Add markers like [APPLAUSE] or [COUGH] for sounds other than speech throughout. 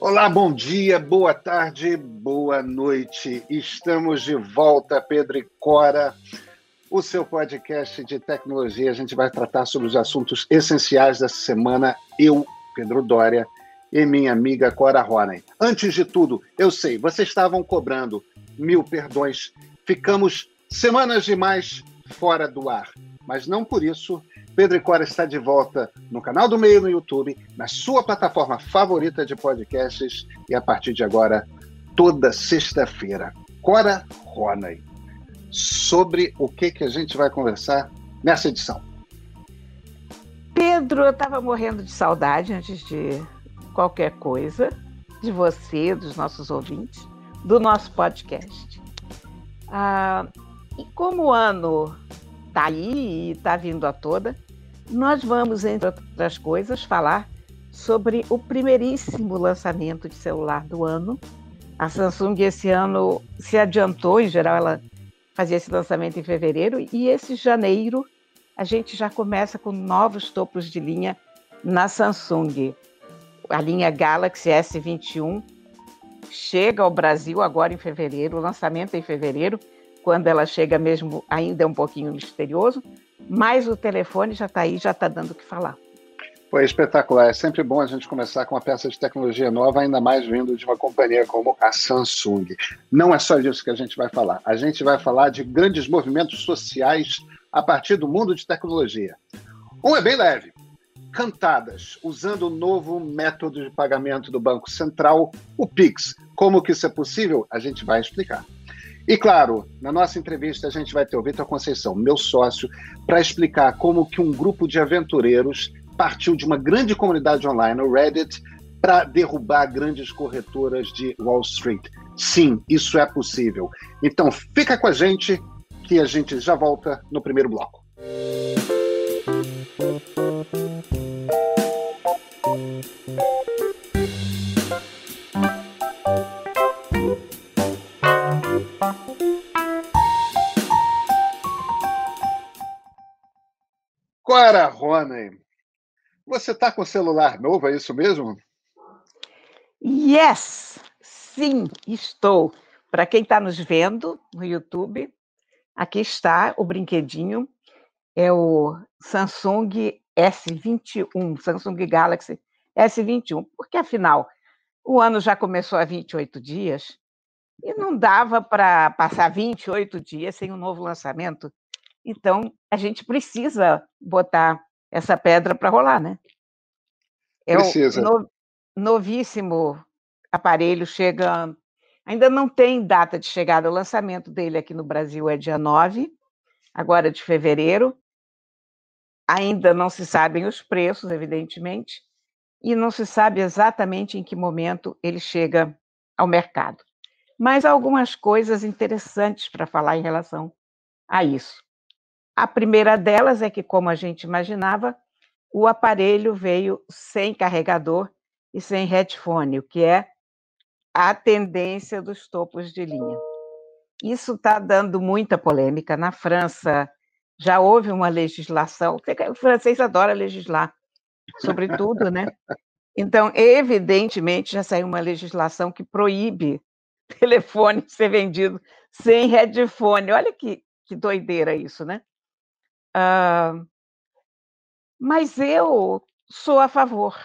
Olá, bom dia, boa tarde, boa noite. Estamos de volta, Pedro e Cora, o seu podcast de tecnologia. A gente vai tratar sobre os assuntos essenciais dessa semana. Eu, Pedro Dória, e minha amiga Cora Ronen. Antes de tudo, eu sei, vocês estavam cobrando mil perdões. Ficamos semanas demais fora do ar, mas não por isso Pedro e Cora está de volta no canal do Meio no YouTube, na sua plataforma favorita de podcasts e a partir de agora, toda sexta-feira. Cora Ronay. Sobre o que, que a gente vai conversar nessa edição. Pedro, eu estava morrendo de saudade antes de qualquer coisa, de você, dos nossos ouvintes, do nosso podcast. Ah, e como o ano está aí e está vindo a toda, nós vamos, entre outras coisas, falar sobre o primeiríssimo lançamento de celular do ano. A Samsung esse ano se adiantou, em geral ela fazia esse lançamento em fevereiro, e esse janeiro a gente já começa com novos topos de linha na Samsung. A linha Galaxy S21 chega ao Brasil agora em fevereiro, o lançamento é em fevereiro, quando ela chega mesmo ainda é um pouquinho misterioso, mas o telefone já está aí, já está dando o que falar. Foi espetacular. É sempre bom a gente começar com uma peça de tecnologia nova, ainda mais vindo de uma companhia como a Samsung. Não é só disso que a gente vai falar. A gente vai falar de grandes movimentos sociais a partir do mundo de tecnologia. Um é bem leve. Cantadas, usando o novo método de pagamento do Banco Central, o Pix. Como que isso é possível? A gente vai explicar. E claro, na nossa entrevista a gente vai ter o Vitor Conceição, meu sócio, para explicar como que um grupo de aventureiros partiu de uma grande comunidade online, o Reddit, para derrubar grandes corretoras de Wall Street. Sim, isso é possível. Então fica com a gente que a gente já volta no primeiro bloco. Rony, você está com celular novo, é isso mesmo? Yes! Sim, estou. Para quem está nos vendo no YouTube, aqui está o brinquedinho. É o Samsung S21, Samsung Galaxy S21, porque afinal o ano já começou há 28 dias e não dava para passar 28 dias sem um novo lançamento. Então, a gente precisa botar essa pedra para rolar, né? É precisa. No, novíssimo aparelho chega. Ainda não tem data de chegada. O lançamento dele aqui no Brasil é dia 9, agora de fevereiro. Ainda não se sabem os preços, evidentemente, e não se sabe exatamente em que momento ele chega ao mercado. Mas há algumas coisas interessantes para falar em relação a isso. A primeira delas é que, como a gente imaginava, o aparelho veio sem carregador e sem headphone, o que é a tendência dos topos de linha. Isso está dando muita polêmica. Na França já houve uma legislação, o francês adora legislar sobre tudo, né? Então, evidentemente, já saiu uma legislação que proíbe [LAUGHS] telefone ser vendido sem headphone. Olha que, que doideira isso, né? Uh, mas eu sou a favor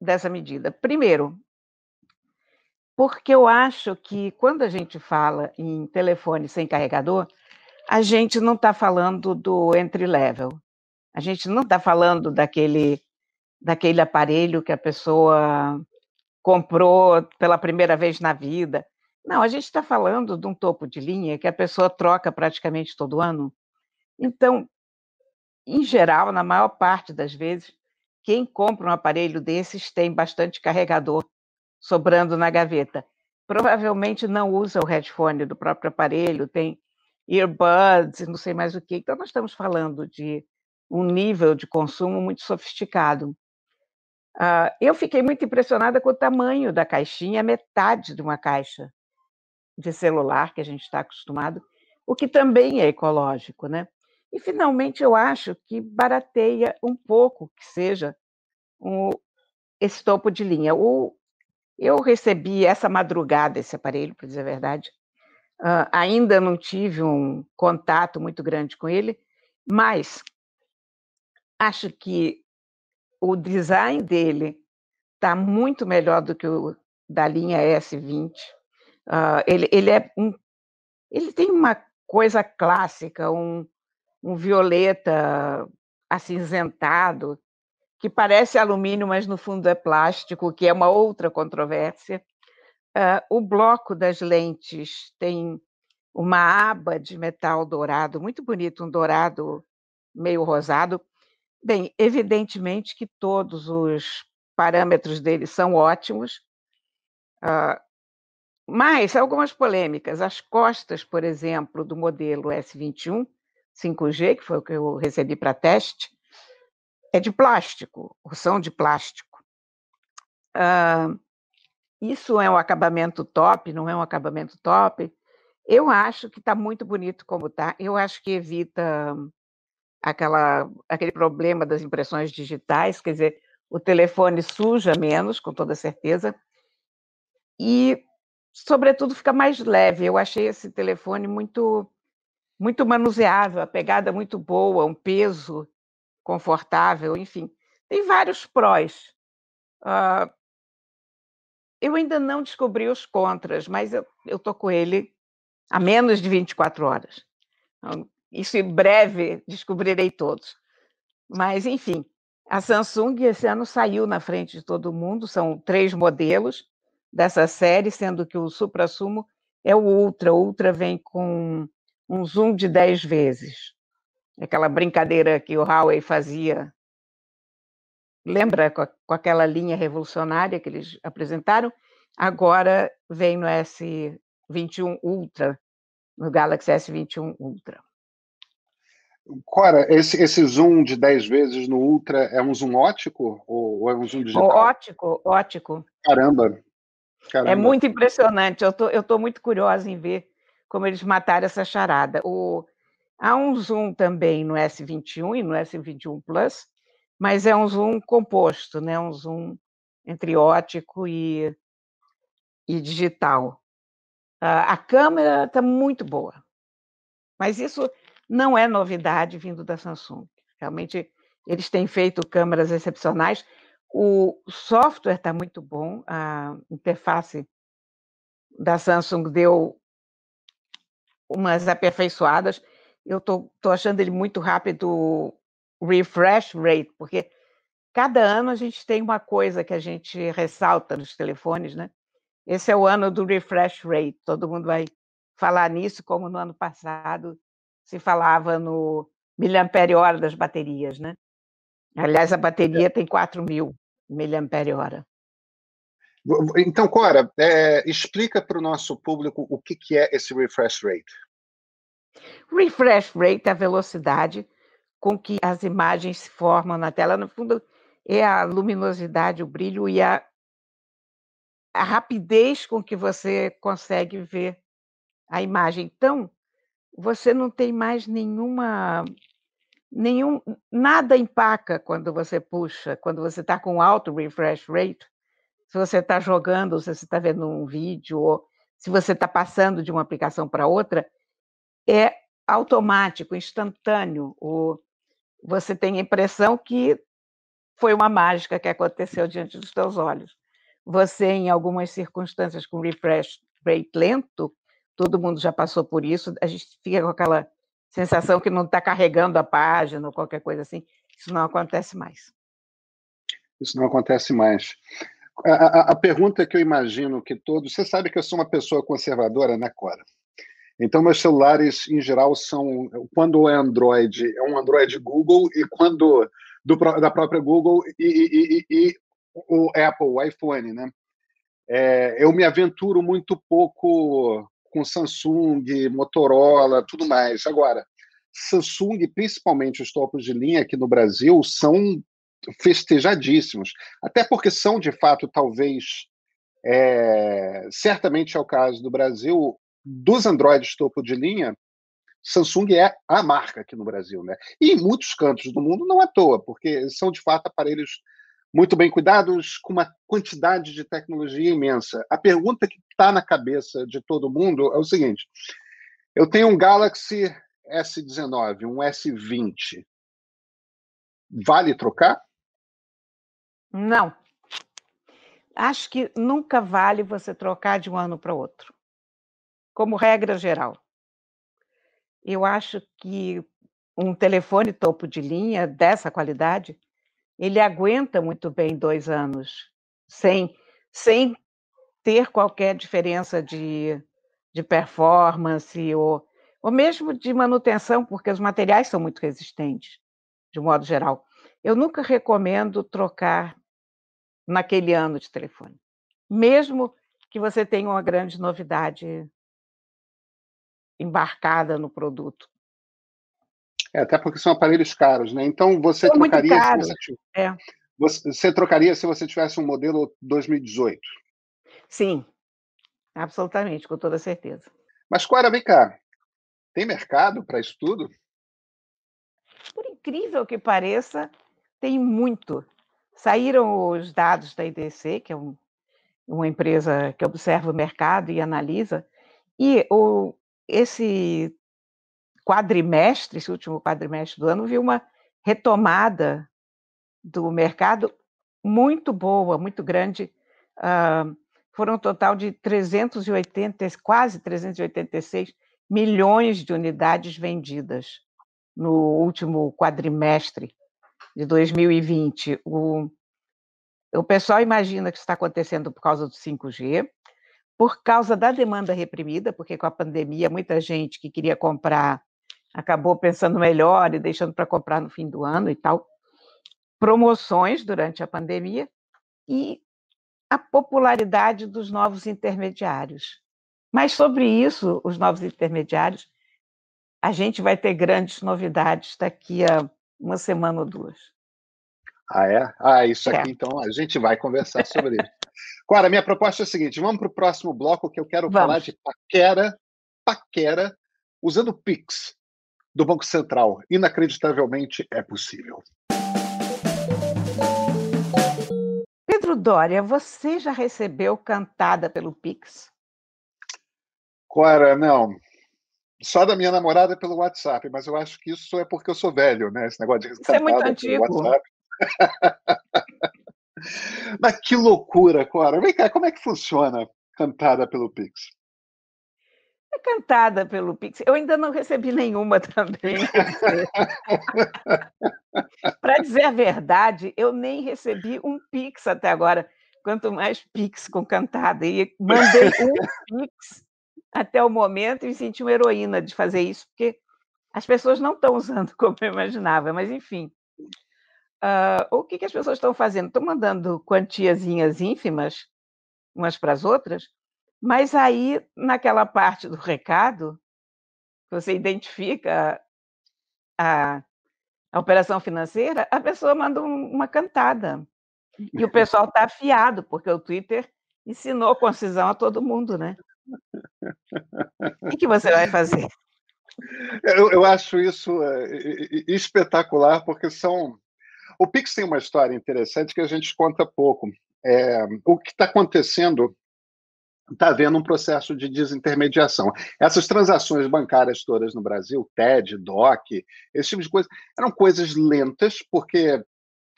dessa medida. Primeiro, porque eu acho que quando a gente fala em telefone sem carregador, a gente não está falando do entry level. A gente não está falando daquele, daquele aparelho que a pessoa comprou pela primeira vez na vida. Não, a gente está falando de um topo de linha que a pessoa troca praticamente todo ano. Então, em geral, na maior parte das vezes, quem compra um aparelho desses tem bastante carregador sobrando na gaveta. Provavelmente não usa o headphone do próprio aparelho, tem earbuds, não sei mais o que. Então, nós estamos falando de um nível de consumo muito sofisticado. Uh, eu fiquei muito impressionada com o tamanho da caixinha, metade de uma caixa de celular que a gente está acostumado, o que também é ecológico, né? E, finalmente, eu acho que barateia um pouco que seja um, esse topo de linha. O, eu recebi essa madrugada esse aparelho, para dizer a verdade. Uh, ainda não tive um contato muito grande com ele, mas acho que o design dele está muito melhor do que o da linha S20. Uh, ele, ele, é um, ele tem uma coisa clássica, um, um violeta acinzentado, que parece alumínio, mas no fundo é plástico, que é uma outra controvérsia. Uh, o bloco das lentes tem uma aba de metal dourado, muito bonito, um dourado meio rosado. Bem, evidentemente que todos os parâmetros dele são ótimos, uh, mas algumas polêmicas. As costas, por exemplo, do modelo S21 5G, que foi o que eu recebi para teste, é de plástico, são de plástico. Uh, isso é um acabamento top, não é um acabamento top? Eu acho que está muito bonito como está. Eu acho que evita aquela, aquele problema das impressões digitais, quer dizer, o telefone suja menos, com toda certeza, e, sobretudo, fica mais leve. Eu achei esse telefone muito, muito manuseável, a pegada muito boa, um peso confortável, enfim, tem vários prós. Uh, eu ainda não descobri os contras, mas eu estou com ele há menos de 24 horas. Então, isso em breve descobrirei todos. Mas, enfim, a Samsung esse ano saiu na frente de todo mundo, são três modelos dessa série, sendo que o supra-sumo é o Ultra. O Ultra vem com um zoom de 10 vezes. Aquela brincadeira que o Huawei fazia. Lembra com, com aquela linha revolucionária que eles apresentaram? Agora vem no S21 Ultra, no Galaxy S21 Ultra. Cora, esse, esse zoom de 10 vezes no Ultra é um zoom ótico ou, ou é um zoom digital? Ótico, ótico. Caramba. É Caramba. É muito impressionante. Eu tô, estou tô muito curiosa em ver como eles mataram essa charada. O, há um zoom também no S21 e no S21 Plus, mas é um zoom composto, né? um zoom entre ótico e, e digital. Uh, a câmera está muito boa, mas isso não é novidade vindo da Samsung. Realmente, eles têm feito câmeras excepcionais. O software está muito bom, a interface da Samsung deu umas aperfeiçoadas. Eu estou achando ele muito rápido, o refresh rate, porque cada ano a gente tem uma coisa que a gente ressalta nos telefones, né? Esse é o ano do refresh rate, todo mundo vai falar nisso, como no ano passado se falava no miliampere hora das baterias, né? Aliás, a bateria tem 4 mil miliampere hora. Então, Cora, é, explica para o nosso público o que, que é esse refresh rate. Refresh rate é a velocidade com que as imagens se formam na tela. No fundo, é a luminosidade, o brilho e a, a rapidez com que você consegue ver a imagem. Então, você não tem mais nenhuma nenhum nada empaca quando você puxa, quando você está com alto refresh rate, se você está jogando, se você está vendo um vídeo, ou se você está passando de uma aplicação para outra, é automático, instantâneo. O, você tem a impressão que foi uma mágica que aconteceu diante dos teus olhos. Você, em algumas circunstâncias com refresh rate lento, todo mundo já passou por isso, a gente fica com aquela sensação que não está carregando a página ou qualquer coisa assim. Isso não acontece mais. Isso não acontece mais. A, a, pergunta que eu imagino que todos. Você sabe que eu sou uma pessoa conservadora, né, Cora? Então, meus celulares, em geral, são. Quando é Android, é um Android Google, e quando. Do, da própria Google e, e, e, e o Apple, o iPhone, né? É, eu me aventuro muito pouco com Samsung, Motorola, tudo mais. Agora, Samsung, principalmente os topos de linha aqui no Brasil, são festejadíssimos. Até porque são, de fato, talvez, é, certamente é o caso do Brasil, dos Androids topo de linha, Samsung é a marca aqui no Brasil, né? E em muitos cantos do mundo não à toa, porque são de fato aparelhos muito bem cuidados, com uma quantidade de tecnologia imensa. A pergunta que está na cabeça de todo mundo é o seguinte: eu tenho um Galaxy S19, um S20. Vale trocar? Não. Acho que nunca vale você trocar de um ano para outro, como regra geral. Eu acho que um telefone topo de linha dessa qualidade, ele aguenta muito bem dois anos, sem, sem ter qualquer diferença de, de performance ou, ou mesmo de manutenção, porque os materiais são muito resistentes, de modo geral. Eu nunca recomendo trocar naquele ano de telefone, mesmo que você tenha uma grande novidade embarcada no produto. É, até porque são aparelhos caros, né? Então você trocaria se você, é. você, você trocaria se você tivesse um modelo 2018? Sim, absolutamente, com toda certeza. Mas, Cora, vem cá. Tem mercado para isso tudo? Por incrível que pareça, tem muito. Saíram os dados da IDC, que é um, uma empresa que observa o mercado e analisa, e o, esse quadrimestre, esse último quadrimestre do ano, viu uma retomada do mercado muito boa, muito grande. Uh, foram um total de 380, quase 386 milhões de unidades vendidas no último quadrimestre de 2020. O, o pessoal imagina que isso está acontecendo por causa do 5G, por causa da demanda reprimida, porque com a pandemia muita gente que queria comprar acabou pensando melhor e deixando para comprar no fim do ano e tal. Promoções durante a pandemia e a popularidade dos novos intermediários. Mas sobre isso, os novos intermediários, a gente vai ter grandes novidades daqui a uma semana ou duas. Ah, é? Ah, isso aqui, é. então, a gente vai conversar sobre isso. Cora, minha proposta é a seguinte: vamos para o próximo bloco que eu quero vamos. falar de paquera, paquera, usando Pix do Banco Central. Inacreditavelmente é possível. Pedro Dória, você já recebeu cantada pelo Pix? Cora, não. Só da minha namorada pelo WhatsApp, mas eu acho que isso é porque eu sou velho, né? Esse negócio de isso é muito antigo. [LAUGHS] Mas que loucura, Cora. Vem cá, como é que funciona cantada pelo Pix? É cantada pelo Pix. Eu ainda não recebi nenhuma [LAUGHS] também. Para dizer a verdade, eu nem recebi um Pix até agora, quanto mais Pix com cantada. E mandei um [LAUGHS] Pix até o momento e me senti uma heroína de fazer isso, porque as pessoas não estão usando [LAUGHS] como eu imaginava, mas enfim. Uh, o que, que as pessoas estão fazendo? Estão mandando quantiazinhas ínfimas umas para as outras, mas aí, naquela parte do recado, você identifica a, a operação financeira, a pessoa manda um, uma cantada. E o [LAUGHS] pessoal está afiado, porque o Twitter ensinou concisão a todo mundo, né? O que, você vai fazer? Eu, eu acho isso é, espetacular, porque são. O Pix tem uma história interessante que a gente conta pouco. É, o que está acontecendo está havendo um processo de desintermediação. Essas transações bancárias todas no Brasil, TED, DOC, esse tipo de coisa, eram coisas lentas, porque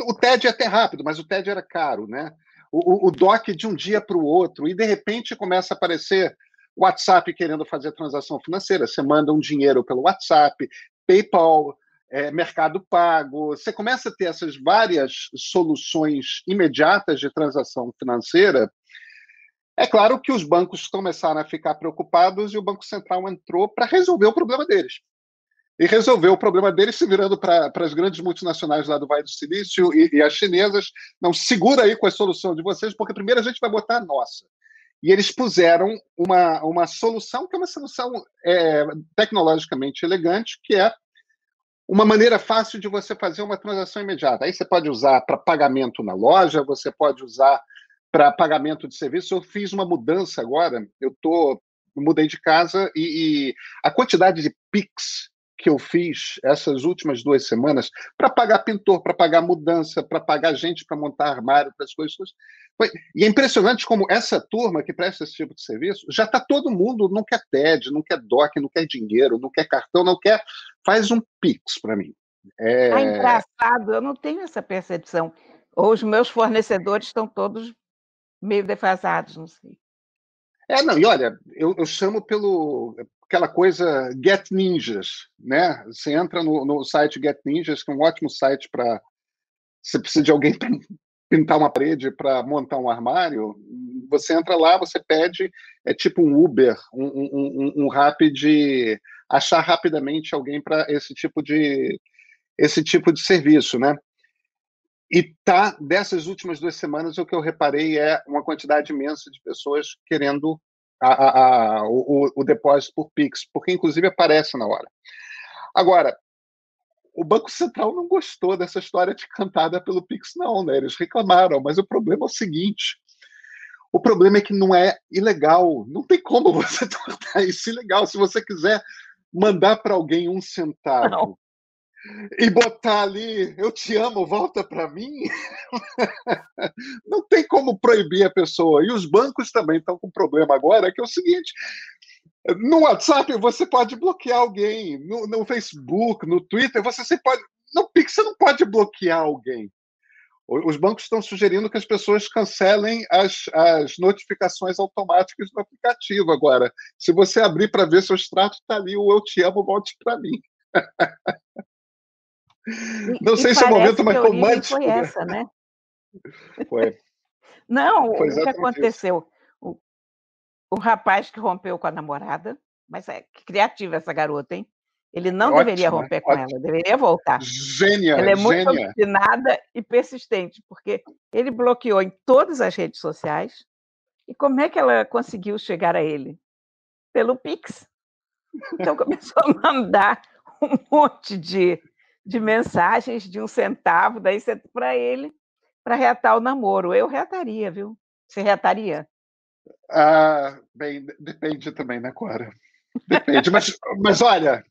o TED é até rápido, mas o TED era caro, né? O, o, DOC de um dia para o outro, e de repente começa a aparecer WhatsApp querendo fazer transação financeira. Você manda um dinheiro pelo WhatsApp, PayPal, é, Mercado Pago. Você começa a ter essas várias soluções imediatas de transação financeira é claro que os bancos começaram a ficar preocupados e o Banco Central entrou para resolver o problema deles. E resolveu o problema deles se virando para as grandes multinacionais lá do Vale do Silício e, e as chinesas. Não, segura aí com a solução de vocês, porque primeiro a gente vai botar a nossa. E eles puseram uma, uma solução que é uma solução é, tecnologicamente elegante, que é uma maneira fácil de você fazer uma transação imediata. Aí você pode usar para pagamento na loja, você pode usar para pagamento de serviço. Eu fiz uma mudança agora, eu tô mudei de casa e, e, a quantidade de Pix que eu fiz essas últimas duas semanas para pagar pintor, para pagar mudança, para pagar gente para montar armário, para as coisas. Foi... E é impressionante como essa turma que presta esse tipo de serviço já está todo mundo, não quer TED, não quer DOC, não quer dinheiro, não quer cartão, não quer. Faz um Pix para mim. É... é engraçado, eu não tenho essa percepção. Ou os meus fornecedores estão todos meio defasados, não sei. É, não, e olha, eu, eu chamo pelo aquela coisa Get Ninjas, né? Você entra no, no site Get Ninjas, que é um ótimo site para você precisa de alguém [LAUGHS] para pintar uma parede, para montar um armário. Você entra lá, você pede, é tipo um Uber, um, um, um, um achar rapidamente alguém para esse tipo de esse tipo de serviço, né? E tá dessas últimas duas semanas o que eu reparei é uma quantidade imensa de pessoas querendo a, a, o, o depósito por Pix, porque inclusive aparece na hora. Agora, o Banco Central não gostou dessa história de cantada pelo Pix, não, né? Eles reclamaram, mas o problema é o seguinte: o problema é que não é ilegal. Não tem como [LAUGHS] você tornar isso ilegal. Se você quiser mandar para alguém um centavo não e botar ali, eu te amo, volta para mim, [LAUGHS] não tem como proibir a pessoa. E os bancos também estão com problema agora, que é o seguinte: no WhatsApp você pode bloquear alguém, no, no Facebook, no Twitter, você, pode. No Pix você não pode bloquear alguém. Os bancos estão sugerindo que as pessoas cancelem as, as notificações automáticas do aplicativo agora. Se você abrir para ver seu extrato, está ali o eu te amo, volte para mim. [LAUGHS] Não sei se é o momento mais romântico. Foi essa, né? Foi. Não, foi o que aconteceu? O, o, rapaz que rompeu com a namorada, mas é que criativa essa garota, hein? Ele não ótimo, deveria romper com ótimo. ela, deveria voltar. Gênia, Ela é muito gênia. obstinada e persistente, porque ele bloqueou em todas as redes sociais. E como é que ela conseguiu chegar a ele? Pelo Pix. Então [LAUGHS] começou a mandar um monte de de mensagens de um centavo, daí para ele, para reatar o namoro. Eu reataria, viu? Você reataria? Ah, bem, depende também, né, Cora? Depende. mas, mas olha,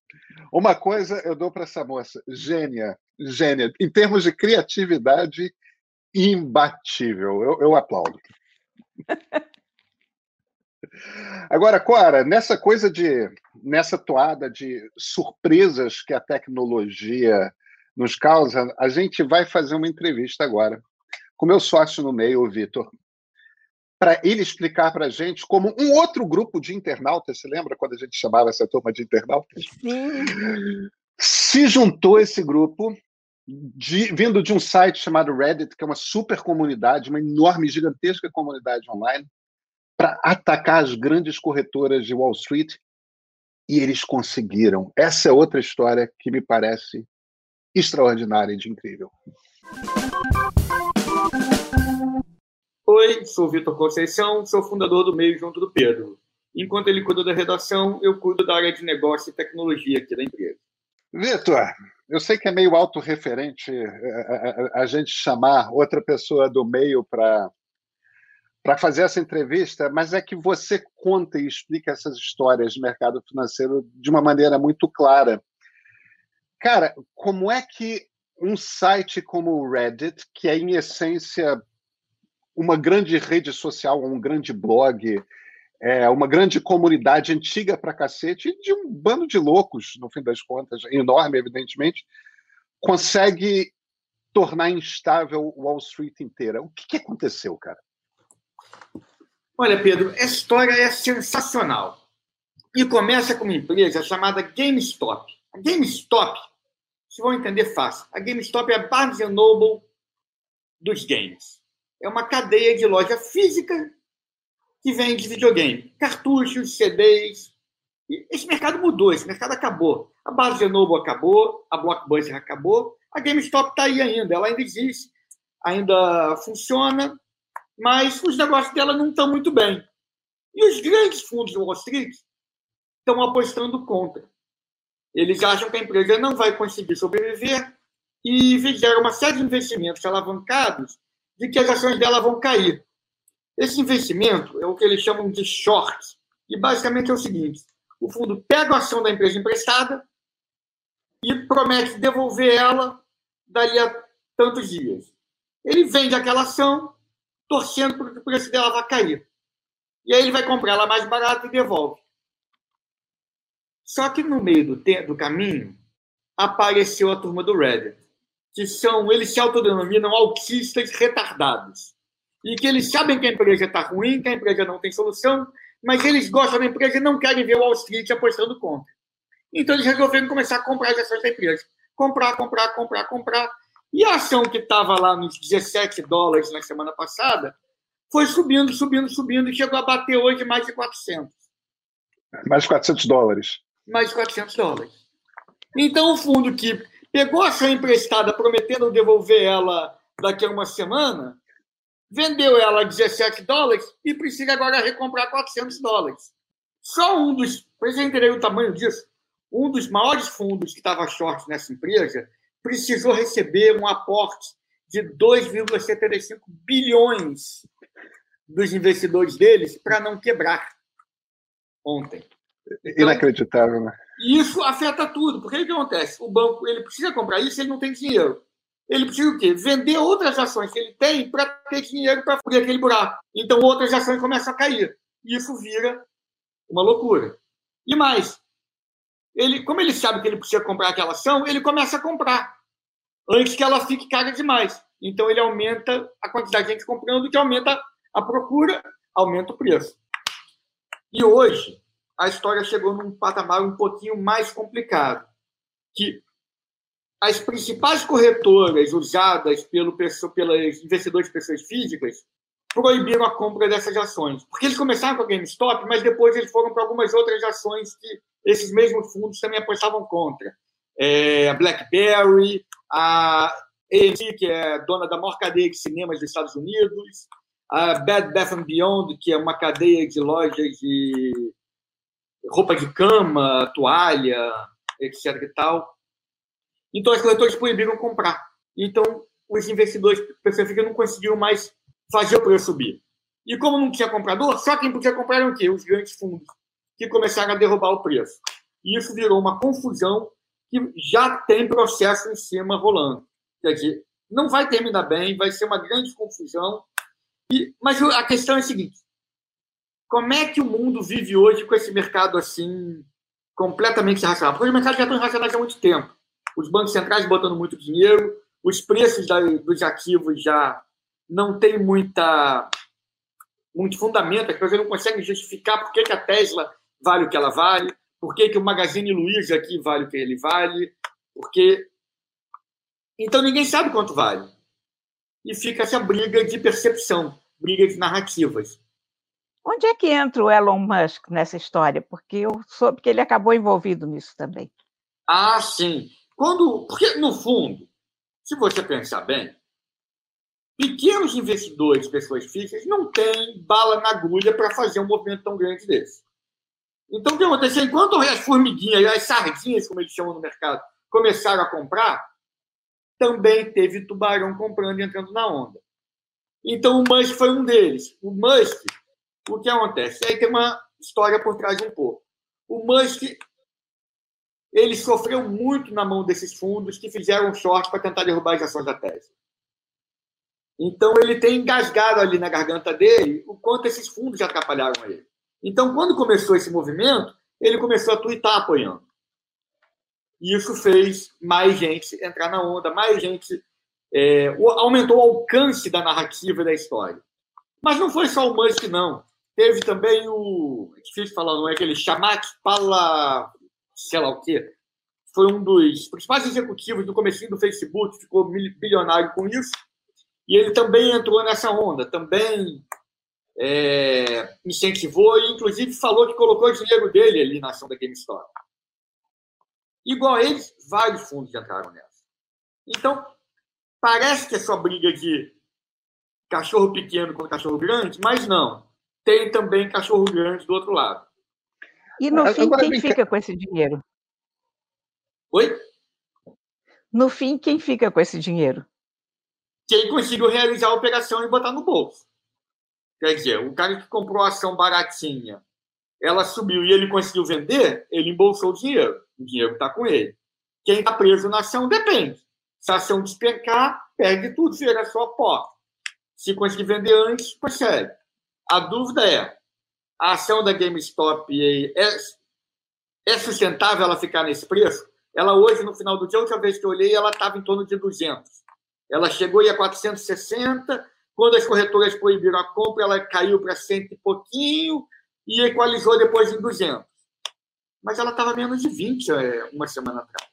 uma coisa eu dou para essa moça, gênia, gênia. Em termos de criatividade, imbatível. Eu, eu aplaudo. Agora, Cora, nessa coisa de, nessa toada de surpresas que a tecnologia nos causa, a gente vai fazer uma entrevista agora com meu sócio no meio, o Vitor, para ele explicar para a gente como um outro grupo de internautas, se lembra quando a gente chamava essa turma de internautas? Sim. Se juntou esse grupo de, vindo de um site chamado Reddit, que é uma super comunidade, uma enorme, gigantesca comunidade online, para atacar as grandes corretoras de Wall Street e eles conseguiram. Essa é outra história que me parece extraordinária e de incrível. Oi, sou Vitor Conceição, sou fundador do Meio Junto do Pedro. Enquanto ele cuida da redação, eu cuido da área de negócio e tecnologia aqui da empresa. Vitor, eu sei que é meio autorreferente a, a, a, a gente chamar outra pessoa do meio para para fazer essa entrevista, mas é que você conta e explica essas histórias de mercado financeiro de uma maneira muito clara. Cara, como é que um site como o Reddit, que é em essência uma grande rede social, um grande blog, é uma grande comunidade antiga para cacete, de um bando de loucos, no fim das contas, enorme, evidentemente, consegue tornar instável Wall Street inteira. O que, que aconteceu, cara? Olha, Pedro, essa história é sensacional. E começa com uma empresa chamada GameStop. A GameStop, vocês vão entender fácil, a GameStop é a Barnes Noble dos games. É uma cadeia de loja física que vende videogame. Cartuchos, CDs. Esse mercado mudou, esse mercado acabou. A Barnes Noble acabou, a Blockbuster acabou, a GameStop está aí ainda, ela ainda existe, ainda funciona, mas os negócios dela não estão muito bem. E os grandes fundos de Wall Street estão apostando contra. Eles acham que a empresa não vai conseguir sobreviver e fizeram uma série de investimentos alavancados de que as ações dela vão cair. Esse investimento é o que eles chamam de short. E basicamente é o seguinte: o fundo pega a ação da empresa emprestada, e promete devolver ela dali a tantos dias. Ele vende aquela ação, torcendo para que o preço dela vá cair. E aí ele vai comprar ela mais barata e devolve. Só que no meio do, do caminho apareceu a turma do Reddit, que são, eles se autodenominam autistas retardados. E que eles sabem que a empresa está ruim, que a empresa não tem solução, mas eles gostam da empresa e não querem ver o Wall Street apostando contra. Então eles resolveram começar a comprar as ações da empresa. Comprar, comprar, comprar, comprar. E a ação que estava lá nos 17 dólares na semana passada foi subindo, subindo, subindo e chegou a bater hoje mais de 400. Mais de 400 dólares. Mais de 400 dólares. Então o fundo que pegou a ação emprestada prometendo devolver ela daqui a uma semana, vendeu ela a 17 dólares e precisa agora recomprar 400 dólares. Só um dos, para vocês entenderem o tamanho disso, um dos maiores fundos que estava short nessa empresa precisou receber um aporte de 2,75 bilhões dos investidores deles para não quebrar ontem. Então, Inacreditável, né? Isso afeta tudo. Porque o que acontece? O banco ele precisa comprar isso ele não tem dinheiro. Ele precisa o quê? Vender outras ações que ele tem para ter dinheiro para cobrir aquele buraco. Então outras ações começam a cair. E isso vira uma loucura. E mais, ele, como ele sabe que ele precisa comprar aquela ação, ele começa a comprar antes que ela fique cara demais. Então ele aumenta a quantidade de gente comprando, que aumenta a procura, aumenta o preço. E hoje a história chegou num patamar um pouquinho mais complicado, que as principais corretoras usadas pelo, pelos investidores pessoas físicas proibiram a compra dessas ações. Porque eles começaram com a GameStop, mas depois eles foram para algumas outras ações que esses mesmos fundos também apostavam contra. É, a BlackBerry, a AMC, que é dona da maior cadeia de cinemas dos Estados Unidos, a Bed Bath Beyond, que é uma cadeia de lojas de roupa de cama, toalha, etc. e tal. Então, as corretoras proibiram comprar. Então, os investidores, pessoas não conseguiram mais fazer o preço subir. E como não tinha comprador, só quem podia comprar eram o quê? Os grandes fundos, que começaram a derrubar o preço. E isso virou uma confusão que já tem processo em cima rolando. Quer dizer, não vai terminar bem, vai ser uma grande confusão. E, mas a questão é a seguinte: como é que o mundo vive hoje com esse mercado assim completamente irracional? Porque os mercados já estão irracionais há muito tempo. Os bancos centrais botando muito dinheiro, os preços da, dos ativos já não tem muita muito fundamento, as pessoas não conseguem justificar por que a Tesla vale o que ela vale, por que, que o Magazine Luiza aqui vale o que ele vale, porque então ninguém sabe quanto vale. E fica essa briga de percepção, briga de narrativas. Onde é que entra o Elon Musk nessa história? Porque eu soube que ele acabou envolvido nisso também. Ah, sim. Quando, porque no fundo, se você pensar bem, Pequenos investidores, pessoas físicas, não têm bala na agulha para fazer um movimento tão grande desse. Então, o que aconteceu? Enquanto as formiguinhas, as sardinhas, como eles chamam no mercado, começaram a comprar, também teve tubarão comprando e entrando na onda. Então, o Musk foi um deles. O Musk, o que acontece? Aí tem uma história por trás um pouco. O Musk, ele sofreu muito na mão desses fundos que fizeram short para tentar derrubar as ações da Tesla. Então, ele tem engasgado ali na garganta dele o quanto esses fundos já atrapalharam ele. Então, quando começou esse movimento, ele começou a twittar apoiando. E isso fez mais gente entrar na onda, mais gente. É, aumentou o alcance da narrativa da história. Mas não foi só o Musk, não. Teve também o. É difícil falar, não é aquele Shamak Pala. sei lá o quê. Foi um dos principais executivos do começo do Facebook, ficou bilionário com isso e ele também entrou nessa onda, também é, incentivou e, inclusive, falou que colocou o dinheiro dele ali na ação da GameStop. Igual a eles, vários fundos entraram nessa. Então, parece que é só briga de cachorro pequeno com cachorro grande, mas não. Tem também cachorro grande do outro lado. E no fim, quem fica com esse dinheiro? Oi? No fim, quem fica com esse dinheiro? quem conseguiu realizar a operação e botar no bolso. Quer dizer, o cara que comprou a ação baratinha, ela subiu e ele conseguiu vender, ele embolsou o dinheiro. O dinheiro está com ele. Quem está preso na ação depende. Se a ação despencar, perde tudo, vira só pó. Se conseguir vender antes, consegue. A dúvida é: a ação da GameStop é, é sustentável ela ficar nesse preço? Ela hoje, no final do dia, a última vez que eu olhei, ela estava em torno de 200. Ela chegou e a 460. Quando as corretoras proibiram a compra, ela caiu para cento e pouquinho e equalizou depois em 200. Mas ela estava menos de 20 é, uma semana atrás.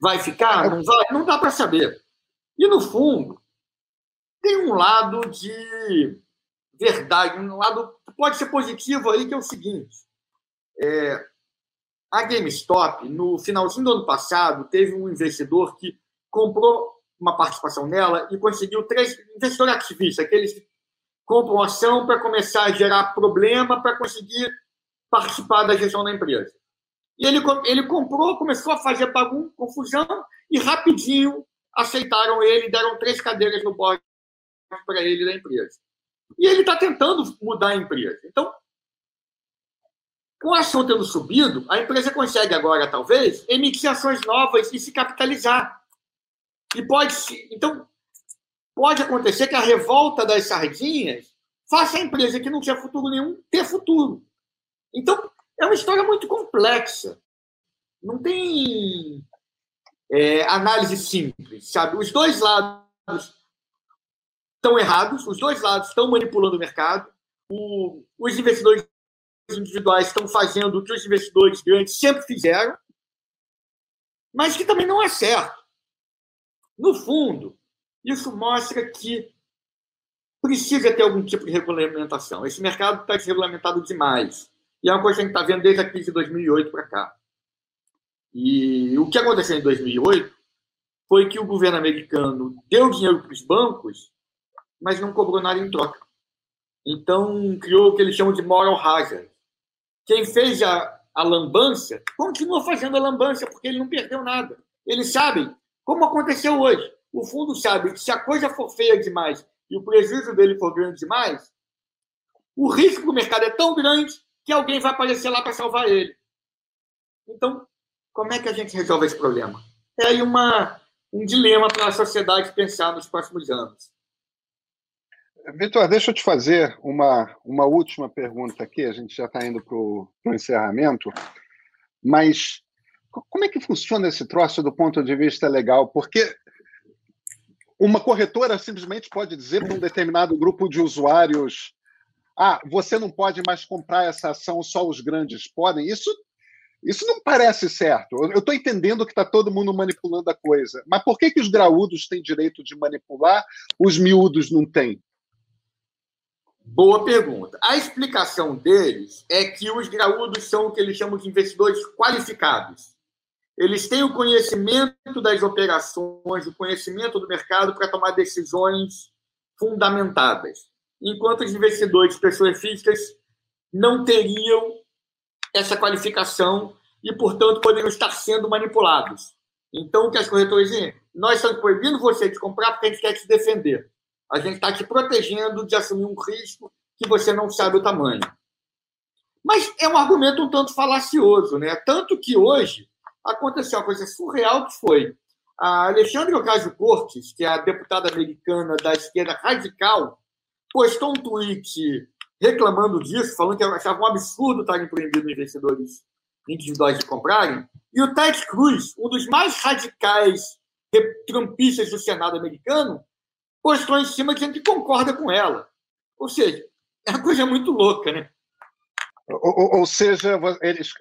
Vai ficar? Não vai? Não dá para saber. E, no fundo, tem um lado de verdade, um lado pode ser positivo aí, que é o seguinte. É, a GameStop, no finalzinho do ano passado, teve um investidor que comprou uma participação nela e conseguiu três investidor ativista, aqueles que compram ação para começar a gerar problema para conseguir participar da gestão da empresa. E ele, ele comprou, começou a fazer bagunça, confusão, e rapidinho aceitaram ele, deram três cadeiras no board para ele da empresa. E ele está tentando mudar a empresa. Então, com a ação tendo subido, a empresa consegue agora, talvez, emitir ações novas e se capitalizar. E pode, então, pode acontecer que a revolta das sardinhas faça a empresa que não tinha futuro nenhum ter futuro. Então, é uma história muito complexa. Não tem é, análise simples, sabe? Os dois lados estão errados, os dois lados estão manipulando o mercado. O, os investidores individuais estão fazendo o que os investidores grandes sempre fizeram, mas que também não é certo. No fundo, isso mostra que precisa ter algum tipo de regulamentação. Esse mercado está desregulamentado demais. E é uma coisa que a gente está vendo desde a crise de 2008 para cá. E o que aconteceu em 2008 foi que o governo americano deu dinheiro para os bancos, mas não cobrou nada em troca. Então, criou o que eles chamam de moral hazard. Quem fez a, a lambança continua fazendo a lambança, porque ele não perdeu nada. Eles sabem, como aconteceu hoje. O fundo sabe que se a coisa for feia demais e o prejuízo dele for grande demais, o risco do mercado é tão grande que alguém vai aparecer lá para salvar ele. Então, como é que a gente resolve esse problema? É aí uma, um dilema para a sociedade pensar nos próximos anos. Vitor, deixa eu te fazer uma, uma última pergunta aqui, a gente já está indo para o encerramento, mas como é que funciona esse troço do ponto de vista legal? Porque uma corretora simplesmente pode dizer para um determinado grupo de usuários ah, você não pode mais comprar essa ação, só os grandes podem. Isso, isso não parece certo. Eu estou entendendo que está todo mundo manipulando a coisa, mas por que, que os graúdos têm direito de manipular, os miúdos não têm? Boa pergunta. A explicação deles é que os graúdos são o que eles chamam de investidores qualificados. Eles têm o conhecimento das operações, o conhecimento do mercado para tomar decisões fundamentadas enquanto os investidores, pessoas físicas, não teriam essa qualificação e, portanto, poderiam estar sendo manipulados. Então, o que as corretoras dizem? Nós estamos proibindo você de comprar porque a gente quer te defender. A gente está te protegendo de assumir um risco que você não sabe o tamanho. Mas é um argumento um tanto falacioso, né? Tanto que hoje aconteceu uma coisa surreal que foi a Alexandre Ocasio-Cortez, que é a deputada americana da esquerda radical, postou um tweet reclamando disso, falando que achava um absurdo estarem proibindo investidores individuais de comprarem. E o Ted Cruz, um dos mais radicais trumpistas do Senado americano, postou em cima dizendo que concorda com ela. Ou seja, é uma coisa muito louca, né? Ou, ou seja, eles,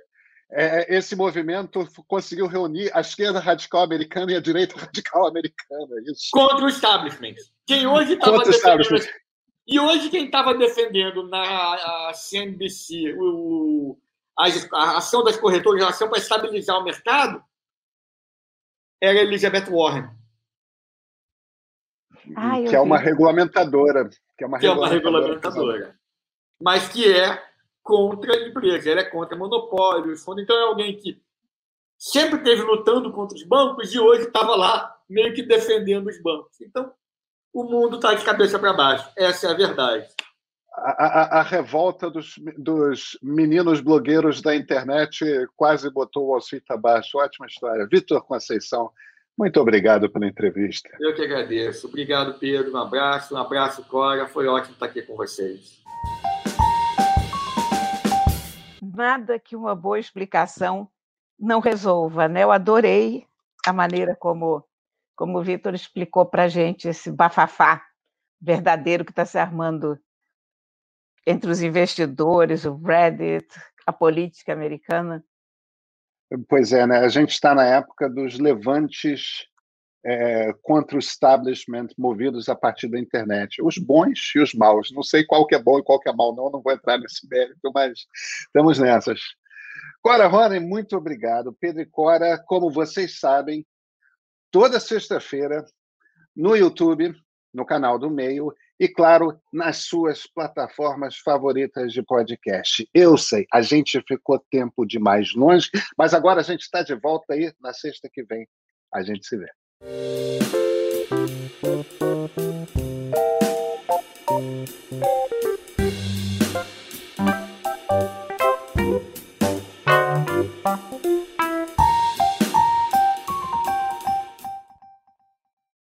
é, esse movimento conseguiu reunir a esquerda radical americana e a direita radical americana. É isso. Contra o establishment. Quem hoje estava defendendo e hoje quem estava defendendo na CNBC o, a, a, ação das corretoras, a ação para estabilizar o mercado, era Elizabeth Warren. Ah, que é uma regulamentadora. Que é uma, que regulamentadora, é uma regulamentadora. Mas que é contra a empresa, ela é contra monopólios. Então é alguém que sempre esteve lutando contra os bancos e hoje estava lá meio que defendendo os bancos. Então, o mundo está de cabeça para baixo. Essa é a verdade. a, a, a, revolta dos, dos, meninos blogueiros da internet quase botou o Alcita abaixo. Ótima história. Vitor Conceição, muito obrigado pela entrevista. Eu que agradeço. Obrigado, Pedro. Um abraço. Um abraço, Cora. Foi ótimo estar aqui com vocês. Nada que uma boa explicação não resolva, né? Eu adorei a maneira como, como o Vitor explicou para a gente esse bafafá verdadeiro que está se armando entre os investidores, o Reddit, a política americana. Pois é, né? A gente está na época dos levantes é, contra o establishment movidos a partir da internet. Os bons e os maus. Não sei qual que é bom e qual que é mau, não, não vou entrar nesse mérito, mas estamos nessas. Cora Ronen, muito obrigado. Pedro e Cora, como vocês sabem, toda sexta-feira no YouTube, no canal do Meio e, claro, nas suas plataformas favoritas de podcast. Eu sei, a gente ficou tempo demais longe, mas agora a gente está de volta aí na sexta que vem. A gente se vê. thank you